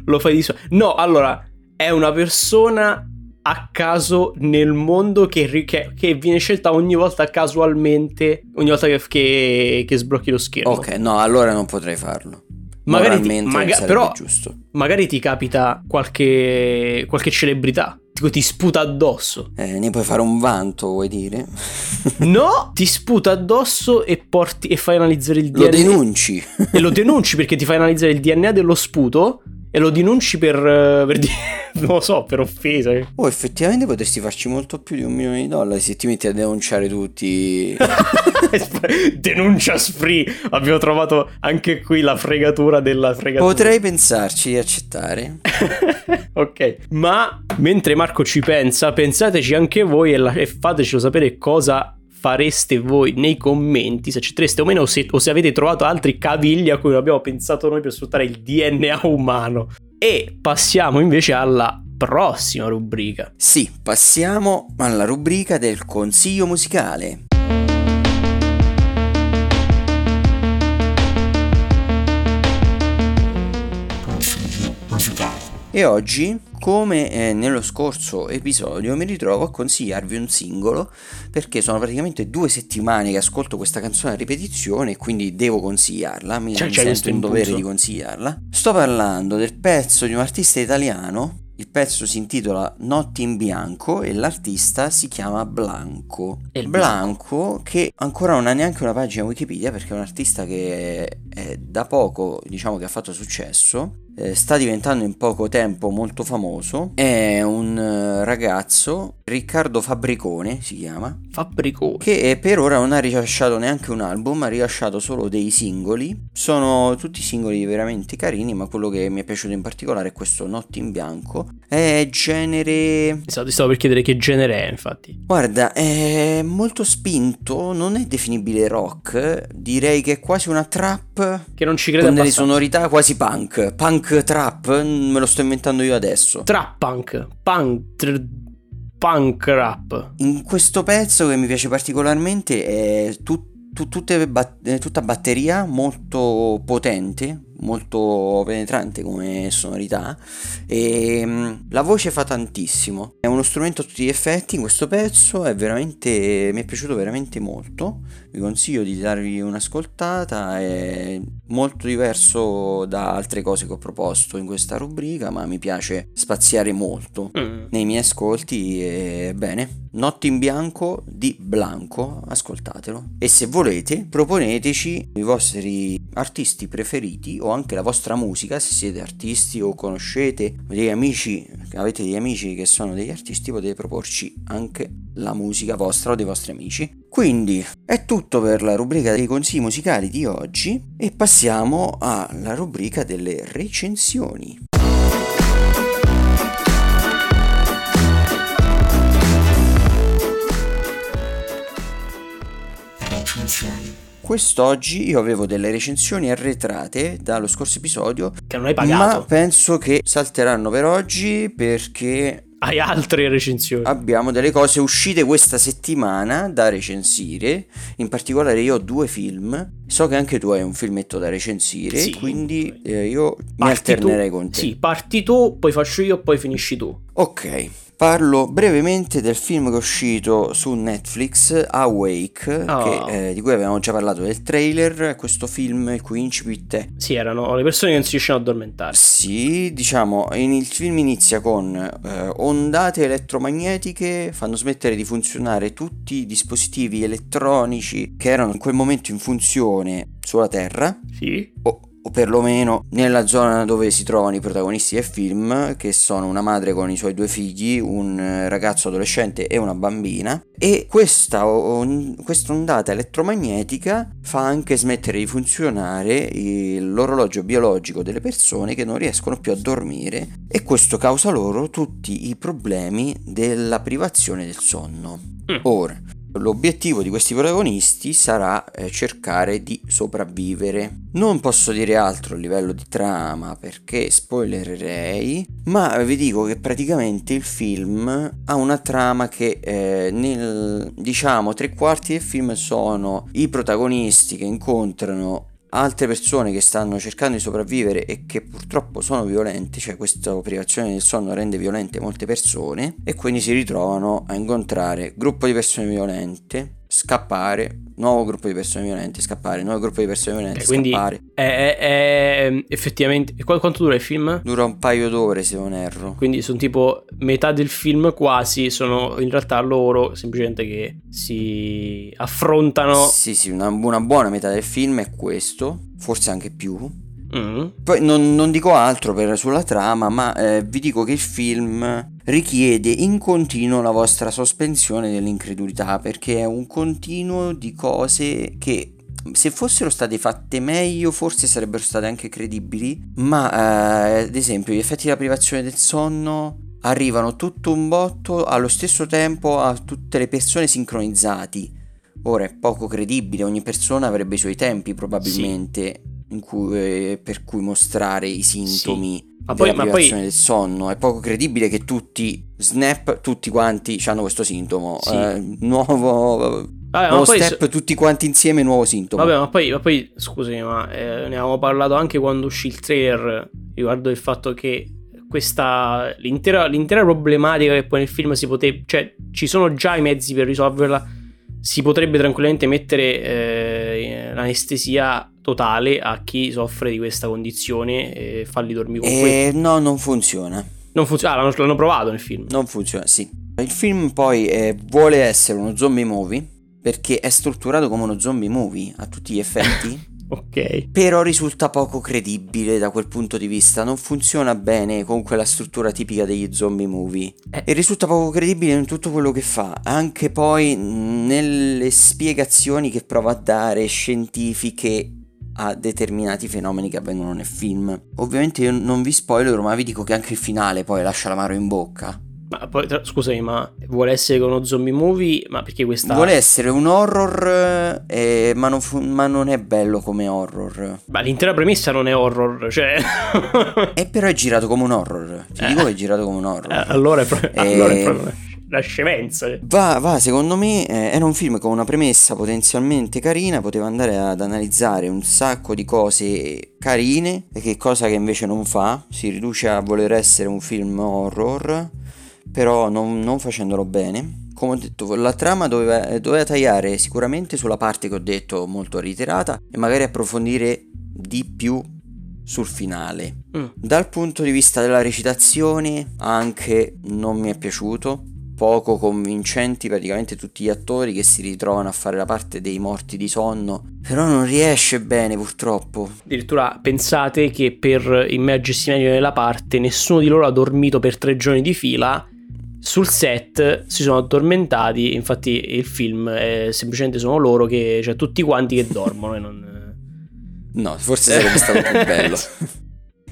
lo fai di suo. No, allora, è una persona a caso nel mondo che, che- che viene scelta ogni volta casualmente, ogni volta che, che, che sblocchi lo schermo. Ok, no, allora non potrei farlo. Magari ti- maga- però- giusto. Magari ti capita qualche, qualche celebrità, tipo ti sputa addosso. Eh, ne puoi fare un vanto, vuoi dire? No, ti sputa addosso e, porti, e fai analizzare il DNA. Lo denunci. e lo denunci perché ti fai analizzare il DNA dello sputo e lo denunci per, eh, per non lo so, per offesa. Oh, effettivamente potresti farci molto più di un milione di dollari se ti metti a denunciare tutti. Denuncia spree. Abbiamo trovato anche qui la fregatura della fregatura. Potrei pensarci di accettare. ok, ma mentre Marco ci pensa, pensateci anche voi e, la- e fatecelo sapere cosa fareste voi nei commenti, se accettereste o meno, o se, o se avete trovato altri cavigli a cui abbiamo pensato noi per sfruttare il DNA umano. E passiamo invece alla prossima rubrica. Sì, passiamo alla rubrica del consiglio musicale. E oggi, come eh, nello scorso episodio, mi ritrovo a consigliarvi un singolo perché sono praticamente due settimane che ascolto questa canzone a ripetizione e quindi devo consigliarla. Mi, Cioè, mi sento in dovere di consigliarla. Sto parlando del pezzo di un artista italiano Il pezzo si intitola Notti in bianco e l'artista si chiama Blanco. Il Blanco che ancora non ha neanche una pagina Wikipedia perché è un artista che è da poco, diciamo che ha fatto successo eh, sta diventando in poco tempo molto famoso. È un eh, ragazzo, Riccardo Fabbricone si chiama, Fabbricone. che per ora non ha rilasciato neanche un album, ha rilasciato solo dei singoli. Sono tutti singoli veramente carini, ma quello che mi è piaciuto in particolare è questo Notti in Bianco. È genere... Esatto, ti stavo per chiedere che genere è, infatti. Guarda, è molto spinto, non è definibile rock, direi che è quasi una trap Che non ci crede con delle abbastanza. sonorità quasi punk. Punk trap, me lo sto inventando io adesso. Trap punk. Punk. tr- punk rap. In questo pezzo che mi piace particolarmente è tut- tu- tutte bat- eh, tutta batteria molto potente, molto penetrante come sonorità e mm, la voce fa tantissimo. È uno strumento a tutti gli effetti in questo pezzo, è veramente mi è piaciuto veramente molto. Vi consiglio di darvi un'ascoltata, è molto diverso da altre cose che ho proposto in questa rubrica, ma mi piace spaziare molto Mm. nei miei ascolti e bene Notti in bianco di Blanco ascoltatelo e se volete proponeteci i vostri artisti preferiti o anche la vostra musica se siete artisti o conoscete degli amici avete degli amici che sono degli artisti potete proporci anche la musica vostra o dei vostri amici. Quindi è tutto per la rubrica dei consigli musicali di oggi e passiamo alla rubrica delle recensioni Quest'oggi io avevo delle recensioni arretrate dallo scorso episodio, Che non hai ma pagato. penso che salteranno per oggi perché Hai altre recensioni. abbiamo delle cose uscite questa settimana da recensire. In particolare io ho due film. So che anche tu hai un filmetto da recensire, Sì. quindi eh, io mi Parti alternerei tu. con te. Sì, parti tu, poi faccio io, poi finisci tu. Ok, parlo brevemente del film che è uscito su Netflix, Awake, Oh. che, eh, di cui avevamo già parlato del trailer. Questo film il cui incipit è Sì, erano le persone che non si riuscivano ad addormentare. Sì, diciamo, in- il film inizia con eh, ondate elettromagnetiche fanno smettere di funzionare tutti i dispositivi elettronici che erano in quel momento in funzione sulla Terra, Sì. o, o perlomeno nella zona dove si trovano i protagonisti del film, che sono una madre con i suoi due figli, un eh, ragazzo adolescente e una bambina. E questa, on- questa ondata elettromagnetica fa anche smettere di funzionare l'orologio biologico delle persone che non riescono più a dormire e questo causa loro tutti i problemi della privazione del sonno. Mm. Ora, L'obiettivo di questi protagonisti sarà eh, cercare di sopravvivere. Non posso dire altro a livello di trama perché spoilererei, ma vi dico che praticamente il film ha una trama che eh, nel diciamo tre quarti del film sono i protagonisti che incontrano altre persone che stanno cercando di sopravvivere e che purtroppo sono violenti, cioè questa privazione del sonno rende violente molte persone e quindi si ritrovano a incontrare gruppo di persone violente, scappare, nuovo gruppo di persone violente, scappare, nuovo gruppo di persone violente, quindi- scappare. È, è- è- effettivamente. e qu- Quanto dura il film? Dura un paio d'ore se non erro. Quindi sono tipo metà del film quasi, sono in realtà loro semplicemente che si affrontano. Sì, sì, una, una buona metà del film è questo, forse anche più. Mm. Poi non, non dico altro per, sulla trama, ma eh, vi dico che il film richiede in continuo la vostra sospensione dell'incredulità, perché è un continuo di cose che se fossero state fatte meglio forse sarebbero state anche credibili, ma eh, ad esempio gli effetti della privazione del sonno arrivano tutto un botto allo stesso tempo a tutte le persone sincronizzati. Ora è poco credibile, ogni persona avrebbe i suoi tempi probabilmente in cui- eh, per cui mostrare i sintomi Ma poi- della ma poi- del sonno. È poco credibile che tutti, snap, tutti quanti hanno questo sintomo. Sì. Eh, nuovo, Vabbè, nuovo poi step, tutti quanti insieme, nuovo sintomo. Vabbè, ma poi, ma poi scusami, ma eh, ne avevamo parlato anche quando uscì il trailer riguardo il fatto che questa l'intera, l'intera problematica che poi nel film si potrebbe, cioè ci sono già i mezzi per risolverla, si potrebbe tranquillamente mettere eh, l'anestesia totale a chi soffre di questa condizione e farli dormire con. Eh, no, non funziona. Non funziona, ah, l'hanno, l'hanno provato nel film. Non funziona, sì. Il film poi eh, vuole essere uno zombie movie perché è strutturato come uno zombie movie a tutti gli effetti. Ok. Però risulta poco credibile da quel punto di vista, non funziona bene con quella struttura tipica degli zombie movie. Eh. E risulta poco credibile in tutto quello che fa, anche poi nelle spiegazioni che prova a dare scientifiche a determinati fenomeni che avvengono nel film. Ovviamente io non vi spoilerò, ma vi dico che anche il finale poi lascia l'amaro in bocca. Ma poi, tra- scusami, ma vuole essere uno zombie movie? Ma perché questa... Vuole essere un horror, eh, ma, non fu- ma non è bello come horror. Ma l'intera premessa non è horror, cioè... E però è girato come un horror. Ti dico che è girato come un horror. Eh, allora, è proprio, Eh, allora è proprio una scemenza. Va, va, secondo me eh, era un film con una premessa potenzialmente carina, poteva andare ad analizzare un sacco di cose carine, e che cosa che invece non fa, si riduce a voler essere un film horror, però non, non facendolo bene. Come ho detto, la trama doveva, doveva tagliare sicuramente sulla parte che ho detto molto reiterata e magari approfondire di più sul finale. Mm. Dal punto di vista della recitazione anche non mi è piaciuto, poco convincenti praticamente tutti gli attori che si ritrovano a fare la parte dei morti di sonno, però non riesce bene purtroppo. Addirittura pensate che per immergersi meglio nella parte nessuno di loro ha dormito per tre giorni di fila. Sul set si sono addormentati, infatti il film è semplicemente sono loro che, cioè tutti quanti che dormono e non... No, forse sarebbe stato più bello.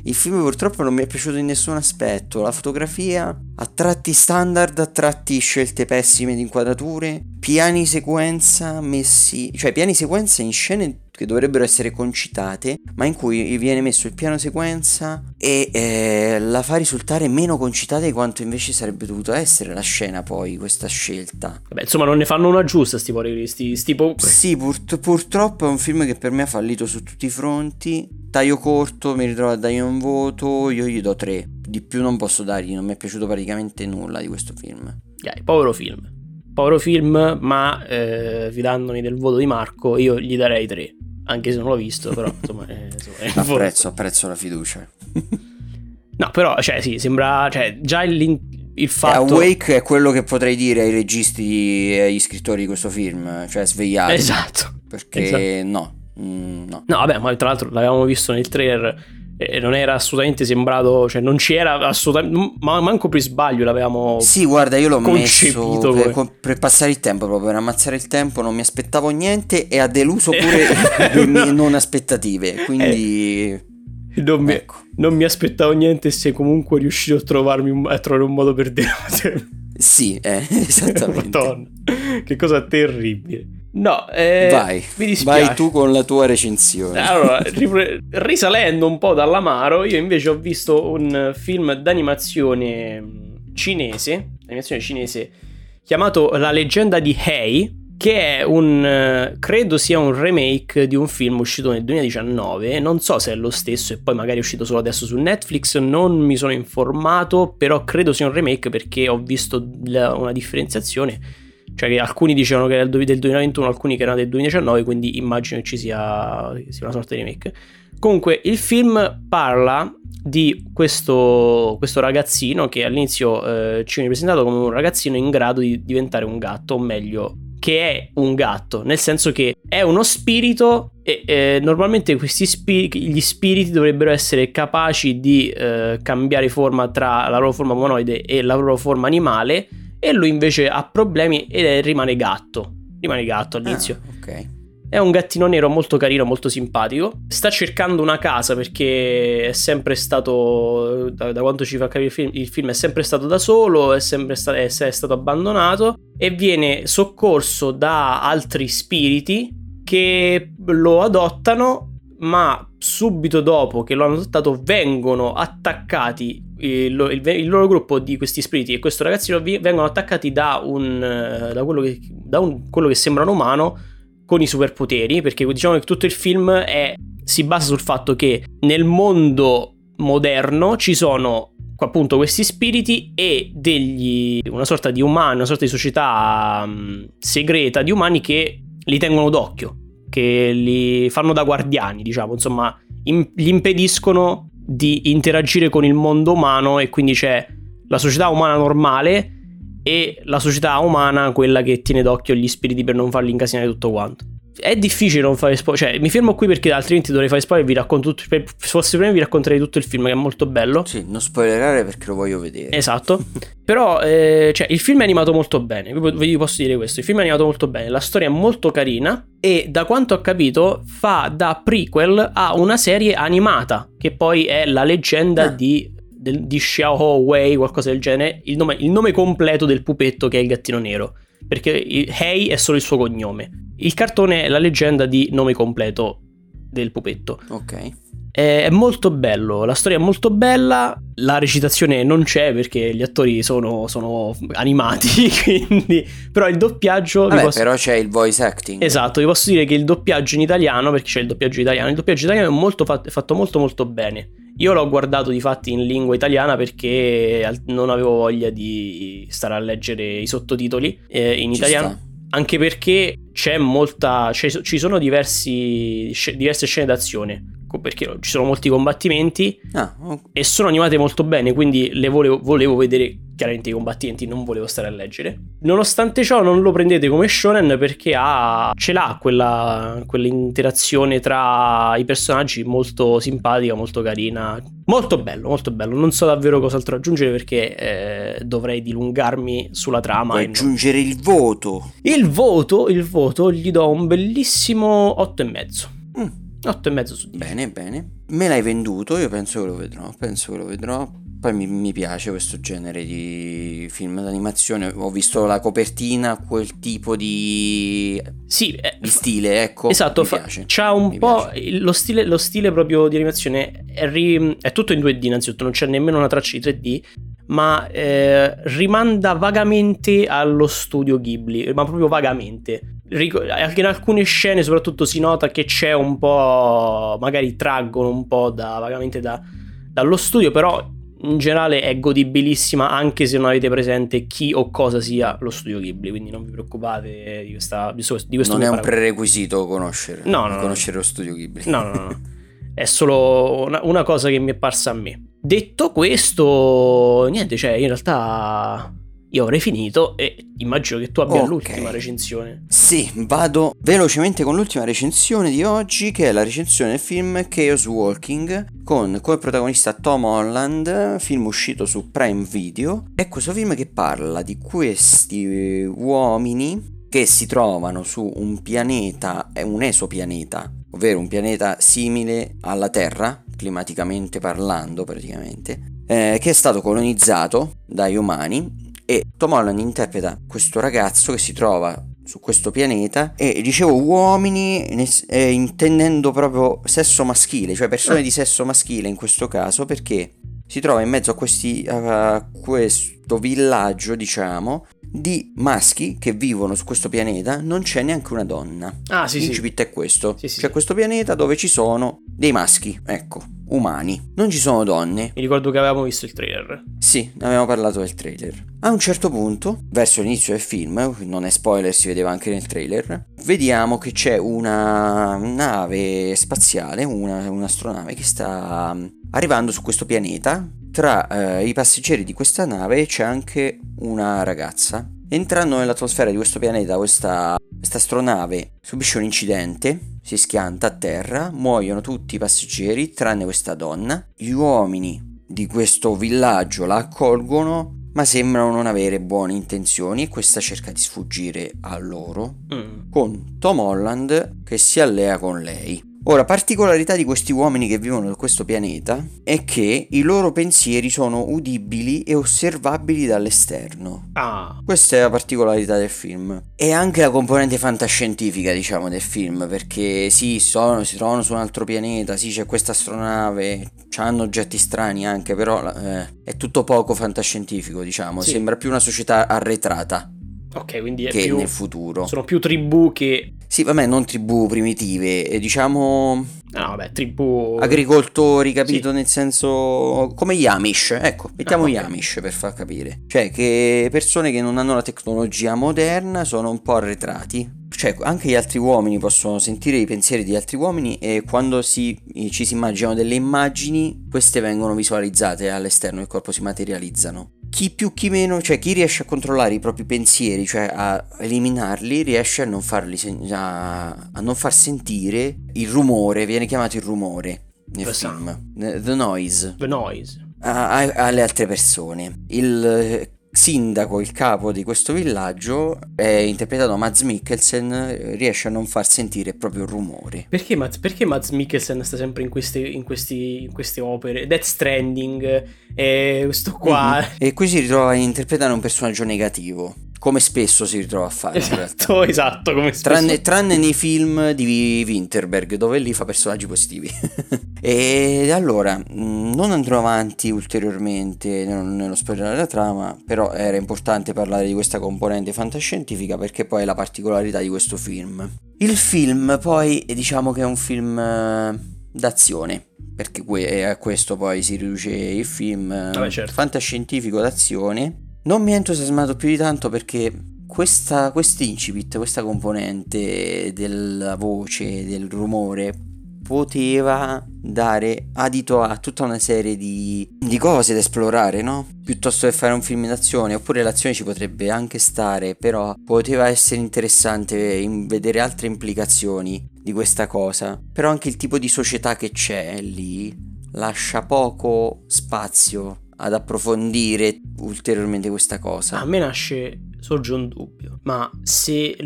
Il film purtroppo non mi è piaciuto in nessun aspetto, la fotografia a tratti standard, a tratti scelte pessime di inquadrature, piani sequenza messi, cioè piani sequenza in scene che dovrebbero essere concitate, ma in cui viene messo il piano sequenza e eh, la fa risultare meno concitata di quanto invece sarebbe dovuto essere la scena poi, questa scelta. Vabbè, insomma non ne fanno una giusta sti poveri, sti, sti po- Sì, pur- purtroppo è un film che per me ha fallito su tutti i fronti. Taglio corto, mi ritrovo a dargli un voto, io gli do 3. Di più non posso dargli, non mi è piaciuto praticamente nulla di questo film. Dai, povero film. Povero film, ma eh, fidandomi del voto di Marco, io gli darei 3. Anche se non l'ho visto, però insomma, eh, insomma. Apprezzo, apprezzo la fiducia. No, però, cioè, sì, sembra. Cioè, già il, il Eh, fatto. Awake è quello che potrei dire ai registi e agli scrittori di questo film, cioè svegliati. Esatto. Perché esatto. no, mm, no. No, vabbè, ma tra l'altro l'avevamo visto nel trailer e non era assolutamente sembrato, cioè non ci era assolutamente, ma manco per sbaglio l'avevamo... Sì, guarda, io l'ho Concepito messo per, per passare il tempo, proprio per ammazzare il tempo, non mi aspettavo niente e ha deluso Eh, pure le mie no. non aspettative, quindi... Non mi, Ecco. non mi aspettavo niente e sei comunque riuscito a, trovarmi un- a trovare un modo per dire... Sì, eh, esattamente. Madonna, che cosa terribile. No, eh, vai, mi dispiace. vai tu con la tua recensione. Allora, risalendo un po' dall'amaro, io invece ho visto un film d'animazione cinese, animazione cinese, chiamato La leggenda di Hei, che è un, credo sia un remake di un film uscito nel 2019, non so se è lo stesso e poi magari è uscito solo adesso su Netflix, non mi sono informato, però credo sia un remake perché ho visto la- una differenziazione, cioè alcuni dicevano che era del del 2021, alcuni che erano del 2019, quindi immagino che ci sia, sia una sorta di remake. Comunque, il film parla di questo, questo ragazzino che all'inizio eh, ci viene presentato come un ragazzino in grado di diventare un gatto, o meglio, che è un gatto, nel senso che è uno spirito e eh, normalmente spiriti, gli spiriti dovrebbero essere capaci di eh, cambiare forma tra la loro forma umanoide e la loro forma animale e lui invece ha problemi e rimane gatto. Rimane gatto all'inizio. Ah, ok. È un gattino nero molto carino, molto simpatico. Sta cercando una casa perché è sempre stato, da, da quanto ci fa capire il film, il film è sempre stato da solo, è sempre sta- è, è stato abbandonato e viene soccorso da altri spiriti che lo adottano, ma subito dopo che lo hanno adottato vengono attaccati, il, il- il loro gruppo di questi spiriti e questo ragazzino vi- vengono attaccati da, un, eh, da, quello, che, da un- quello che sembra un umano con i superpoteri, perché diciamo che tutto il film è- si basa sul fatto che nel mondo moderno ci sono appunto questi spiriti e degli una sorta di umani, una sorta di società mm, segreta di umani che li tengono d'occhio, che li fanno da guardiani, diciamo, insomma, im- gli impediscono di interagire con il mondo umano e quindi c'è la società umana normale e la società umana quella che tiene d'occhio gli spiriti per non farli incasinare tutto quanto. È difficile non fare spoiler, cioè mi fermo qui perché altrimenti dovrei fare spoiler e vi racconto tutto, se fosse prima vi racconterei tutto il film che è molto bello. Sì, non spoilerare perché lo voglio vedere. Esatto, però eh, cioè, il film è animato molto bene, vi posso dire questo, il film è animato molto bene, la storia è molto carina e da quanto ho capito fa da prequel a una serie animata che poi è la leggenda ah. di di Xiao Wei, qualcosa del genere, il nome, il nome, completo del pupetto che è il gattino nero. Perché Hei è solo il suo cognome. Il cartone è la leggenda di nome completo del pupetto. Ok. È molto bello, la storia è molto bella, la recitazione non c'è perché gli attori sono, sono animati, quindi... però il doppiaggio... Vabbè, posso... però c'è il voice acting. Esatto, vi posso dire che il doppiaggio in italiano, perché c'è il doppiaggio italiano, il doppiaggio italiano è, molto fatto, è fatto molto molto bene. Io l'ho guardato di fatti in lingua italiana perché non avevo voglia di stare a leggere i sottotitoli eh, in Ci italiano. Sta. Anche perché c'è molta. ci sono diversi, diverse scene d'azione perché ci sono molti combattimenti ah, okay. e sono animate molto bene, quindi le volevo, volevo, vedere chiaramente i combattimenti, non volevo stare a leggere. Nonostante ciò non lo prendete come shonen perché ha, ce l'ha quella, quell'interazione tra i personaggi molto simpatica, molto carina, molto bello, molto bello. Non so davvero cos'altro aggiungere perché eh, dovrei dilungarmi sulla trama. Puoi aggiungere non... il voto. Il voto, il voto gli do un bellissimo 8,5. Mm 8 e mezzo su 10. Bene, bene. Me l'hai venduto, io penso che lo vedrò, penso che lo vedrò. Poi mi, mi, piace questo genere di film d'animazione. Ho visto la copertina, quel tipo di, sì, eh, di stile, ecco. Esatto, fa, c'ha un mi po' lo stile, lo stile, proprio di animazione. È, ri, è, tutto in 2D, innanzitutto, non c'è nemmeno una traccia di 3D. Ma eh, rimanda vagamente allo studio Ghibli, ma proprio vagamente anche in alcune scene soprattutto si nota che c'è un po' magari traggono un po' da, vagamente da, dallo studio però in generale è godibilissima anche se non avete presente chi o cosa sia lo studio Ghibli quindi non vi preoccupate di, questa, di questo non è un prerequisito conoscere no, no, conoscere no. lo studio Ghibli. No no no, è solo una, una cosa che mi è parsa a me. Detto questo niente cioè in realtà io avrei finito e immagino che tu abbia okay. l'ultima recensione. Sì, vado velocemente con l'ultima recensione di oggi, che è la recensione del film Chaos Walking, con come protagonista Tom Holland, film uscito su Prime Video. È questo film che parla di questi uomini che si trovano su un pianeta, un esopianeta, ovvero un pianeta simile alla Terra, climaticamente parlando praticamente, eh, che è stato colonizzato dagli umani e Tom Holland interpreta questo ragazzo che si trova su questo pianeta e dicevo uomini eh, intendendo proprio sesso maschile, cioè persone di sesso maschile in questo caso perché si trova in mezzo a, questi, a questo villaggio diciamo di maschi che vivono su questo pianeta non c'è neanche una donna. Ah, sì, L'incipit sì. è questo. Sì, sì, c'è questo pianeta dove ci sono dei maschi, ecco, umani. Non ci sono donne. Mi ricordo che avevamo visto il trailer. Sì, avevamo parlato del trailer. A un certo punto, verso l'inizio del film, non è spoiler, si vedeva anche nel trailer, vediamo che c'è una nave spaziale, una, un'astronave che sta arrivando su questo pianeta tra eh, i passeggeri di questa nave c'è anche una ragazza. Entrando nell'atmosfera di questo pianeta, questa, questa astronave subisce un incidente, si schianta a terra, muoiono tutti i passeggeri tranne questa donna. Gli uomini di questo villaggio la accolgono ma sembrano non avere buone intenzioni e questa cerca di sfuggire a loro mm. con Tom Holland che si allea con lei. Ora, particolarità di questi uomini che vivono su questo pianeta è che i loro pensieri sono udibili e osservabili dall'esterno. Ah. Questa è la particolarità del film. E anche la componente fantascientifica, diciamo, del film, perché sì, sono, si trovano su un altro pianeta, sì, c'è questa astronave, hanno oggetti strani anche, però eh, è tutto poco fantascientifico, diciamo, sì. sembra più una società arretrata. Ok, quindi è che più, nel futuro. Sono più tribù che sì, vabbè, non tribù primitive, diciamo... No, vabbè, tribù... Agricoltori, capito? Sì. Nel senso... come gli Amish, ecco, mettiamo ah, okay. gli Amish per far capire. Cioè, che persone che non hanno la tecnologia moderna sono un po' arretrati. Cioè, anche gli altri uomini possono sentire i pensieri di altri uomini e quando si, ci si immaginano delle immagini, queste vengono visualizzate all'esterno del corpo, si materializzano chi più chi meno, cioè chi riesce a controllare i propri pensieri, cioè a eliminarli, riesce a non, farli sen- a, a non far sentire il rumore, viene chiamato il rumore nel The film, the noise, The Noise. a- a- alle altre persone. Il sindaco, il capo di questo villaggio, è interpretato da Mads Mikkelsen, eh, riesce a non far sentire proprio il rumore. Perché Mads, perché Mads Mikkelsen sta sempre in queste, in questi- in queste opere? Death Stranding, e questo qua. Mhm. E qui si ritrova a interpretare un personaggio negativo, come spesso si ritrova a fare. Esatto, esatto, come spesso- Tranne, tranne nei film di Winterberg, dove lì fa personaggi positivi. e allora, mh, non andrò avanti ulteriormente nello spoilerare la trama, però era importante parlare di questa componente fantascientifica perché poi è la particolarità di questo film. Il film poi diciamo che è un film eh, d'azione. Perché a questo poi si riduce il film Vabbè, certo. fantascientifico d'azione. Non mi ha entusiasmato più di tanto perché questa quest'incipit, questa componente della voce, del rumore, poteva dare adito a tutta una serie di, di cose da esplorare, no? Piuttosto che fare un film d'azione, oppure l'azione ci potrebbe anche stare, però poteva essere interessante in vedere altre implicazioni di questa cosa. Però anche il tipo di società che c'è lì lascia poco spazio ad approfondire ulteriormente questa cosa. A me nasce, sorge un dubbio, ma se,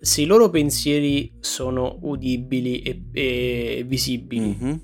se i loro pensieri sono udibili e, e visibili, Mhm.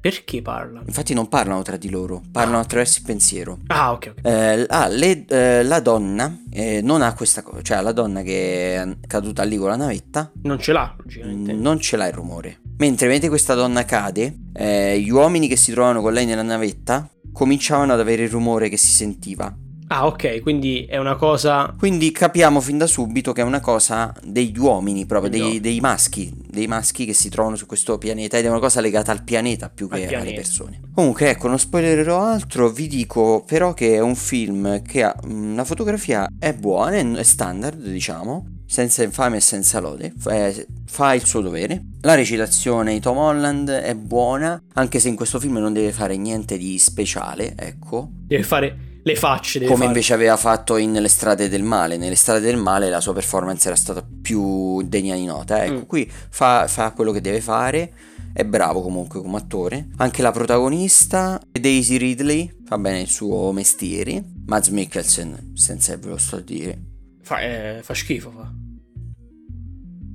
perché parlano? Infatti non parlano tra di loro, parlano attraverso il pensiero. Ah, ok, ok. Eh, ah, le- eh, la donna eh, non ha questa cosa, cioè la donna che è caduta lì con la navetta Non ce l'ha, logicamente. non ce l'ha il rumore. Mentre mentre questa donna cade, eh, gli uomini che si trovano con lei nella navetta cominciavano ad avere il rumore che si sentiva. Ah, ok, quindi è una cosa... Quindi capiamo fin da subito che è una cosa degli uomini, proprio dei, dei maschi, dei maschi che si trovano su questo pianeta ed è una cosa legata al pianeta più Al che alle pianeta. persone. Comunque, ecco, non spoilererò altro, vi dico però che è un film che ha la fotografia è buona, è standard, diciamo, senza infame e senza lode, fa, è- fa il suo dovere. La recitazione di Tom Holland è buona, anche se in questo film non deve fare niente di speciale, ecco. Deve fare le facce, Come fare... invece aveva fatto in Le strade del male. Nelle strade del male la sua performance era stata più degna di nota. Ecco, Mm. qui fa, fa quello che deve fare. È bravo comunque come attore. Anche la protagonista, Daisy Ridley, fa bene il suo mestiere. Mads Mikkelsen, senza ve lo sto a dire. Fa, eh, fa schifo, fa.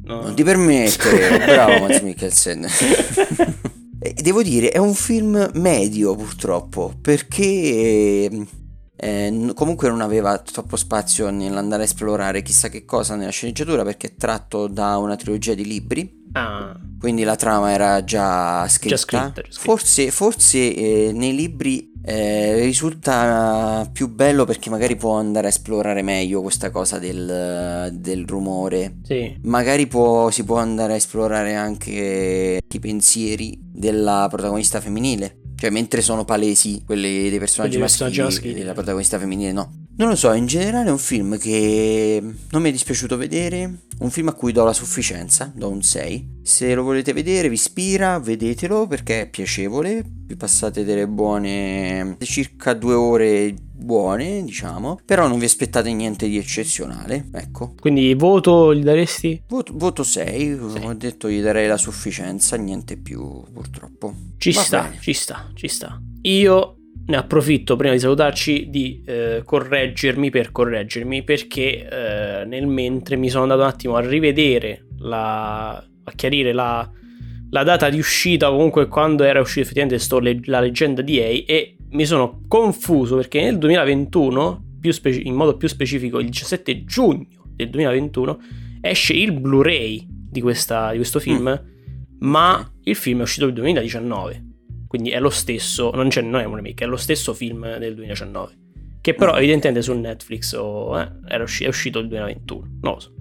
No. Non ti permettere, bravo Mads Mikkelsen. E Devo dire, è un film medio purtroppo, perché eh, n- comunque non aveva troppo spazio nell'andare a esplorare chissà che cosa nella sceneggiatura, perché è tratto da una trilogia di libri, Ah, quindi la trama era già scritta. scritta, già scritta. Forse, forse eh, nei libri eh, risulta più bello perché magari può andare a esplorare meglio questa cosa del, del rumore. sì. Magari può- si può andare a esplorare anche i pensieri della protagonista femminile. Cioè, mentre sono palesi quelli dei personaggi Quelli maschili, personaggi maschili. della protagonista femminile, no. Non lo so, in generale è un film che non mi è dispiaciuto vedere. Un film a cui do la sufficienza, do un 6. Se lo volete vedere, vi ispira, vedetelo perché è piacevole. Vi passate delle buone. circa due ore buone, diciamo. Però non vi aspettate niente di eccezionale. Ecco. Quindi voto gli daresti? Voto, voto 6, Sì. ho detto gli darei la sufficienza, niente più purtroppo. Ci Va sta, bene. ci sta, ci sta. Io ne approfitto prima di salutarci di eh, correggermi per correggermi perché eh, nel mentre mi sono andato un attimo a rivedere la, a chiarire la, la data di uscita comunque quando era uscita effettivamente sto le- la leggenda di EA e mi sono confuso perché nel 2021 più speci- in modo più specifico il 17 giugno del 2021 esce il Blu-ray di, questa- di questo film ma Ok. il film è uscito nel 2019 quindi è lo stesso non, c'è, non è un remake è lo stesso film del 2019 che però Ok. evidentemente su Netflix o, eh, era usci- è uscito il 2021 non lo so.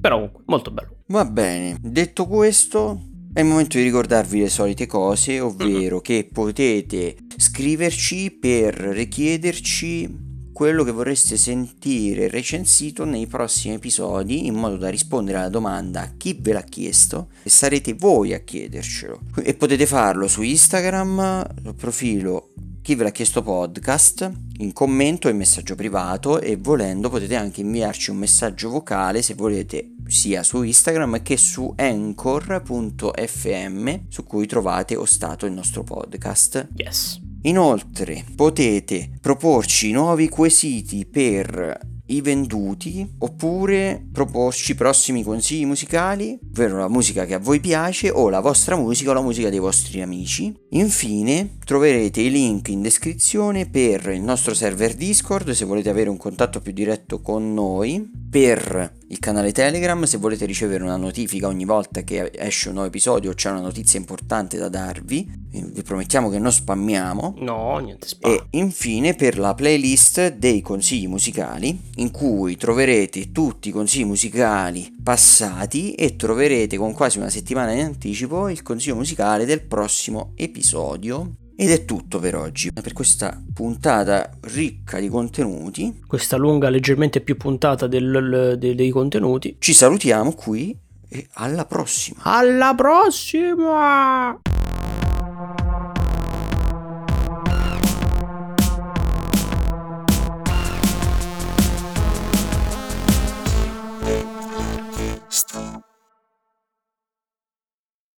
Però comunque molto bello. Va bene, detto questo, è il momento di ricordarvi le solite cose, ovvero che potete scriverci per richiederci quello che vorreste sentire recensito nei prossimi episodi in modo da rispondere alla domanda chi ve l'ha chiesto e sarete voi a chiedercelo. E potete farlo su Instagram, sul profilo chi ve l'ha chiesto podcast in commento e messaggio privato e volendo potete anche inviarci un messaggio vocale se volete sia su Instagram che su anchor.fm su cui trovate ostato il nostro podcast. Yes. Inoltre potete proporci nuovi quesiti per i venduti oppure proporci prossimi consigli musicali, ovvero la musica che a voi piace o la vostra musica o la musica dei vostri amici. Infine troverete i link in descrizione per il nostro server Discord se volete avere un contatto più diretto con noi, per il canale Telegram se volete ricevere una notifica ogni volta che esce un nuovo episodio o c'è una notizia importante da darvi. Vi promettiamo che non spammiamo. No, niente spam. E infine per la playlist dei consigli musicali in cui troverete tutti i consigli musicali passati e troverete con quasi una settimana in anticipo il consiglio musicale del prossimo episodio. Ed è tutto per oggi, per questa puntata ricca di contenuti. Questa lunga, leggermente più puntata del, del, dei contenuti. Ci salutiamo qui e alla prossima. Alla prossima!